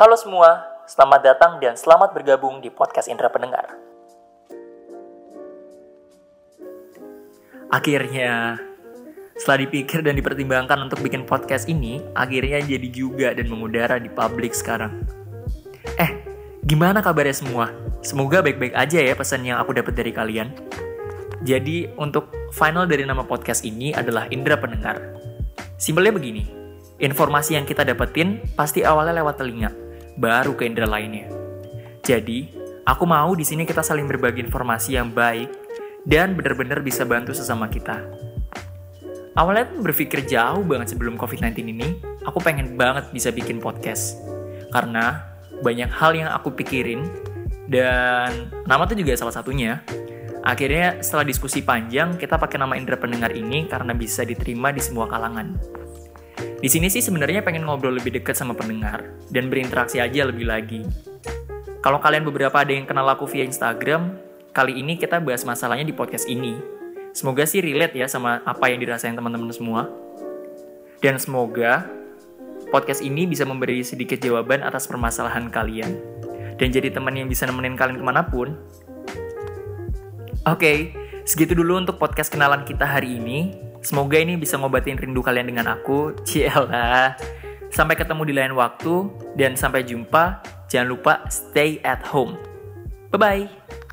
Halo semua, selamat datang dan selamat bergabung di podcast Indra Pendengar. Akhirnya, setelah dipikir dan dipertimbangkan untuk bikin podcast ini, akhirnya jadi juga dan mengudara di publik sekarang. Eh, gimana kabarnya semua? Semoga baik-baik aja ya pesan yang aku dapat dari kalian. Jadi, untuk final dari nama podcast ini adalah Indra Pendengar. Simpelnya begini, informasi yang kita dapetin pasti awalnya lewat telinga, baru ke indera lainnya. Jadi, aku mau di sini kita saling berbagi informasi yang baik dan benar-benar bisa bantu sesama kita. Awalnya tuh berpikir jauh banget sebelum COVID-19 ini, aku pengen banget bisa bikin podcast. Karena banyak hal yang aku pikirin dan nama tuh juga salah satunya. Akhirnya setelah diskusi panjang, kita pakai nama Indra Pendengar ini karena bisa diterima di semua kalangan. Di sini sih sebenarnya pengen ngobrol lebih dekat sama pendengar dan berinteraksi aja lebih lagi. Kalau kalian beberapa ada yang kenal aku via Instagram, kali ini kita bahas masalahnya di podcast ini. Semoga sih relate ya sama apa yang dirasain teman-teman semua. Dan semoga podcast ini bisa memberi sedikit jawaban atas permasalahan kalian. Dan jadi teman yang bisa nemenin kalian ke mana pun. Oke, okay, segitu dulu untuk podcast kenalan kita hari ini. Semoga ini bisa ngobatin rindu kalian dengan aku. Cielah. Sampai ketemu di lain waktu dan sampai jumpa. Jangan lupa stay at home. Bye bye.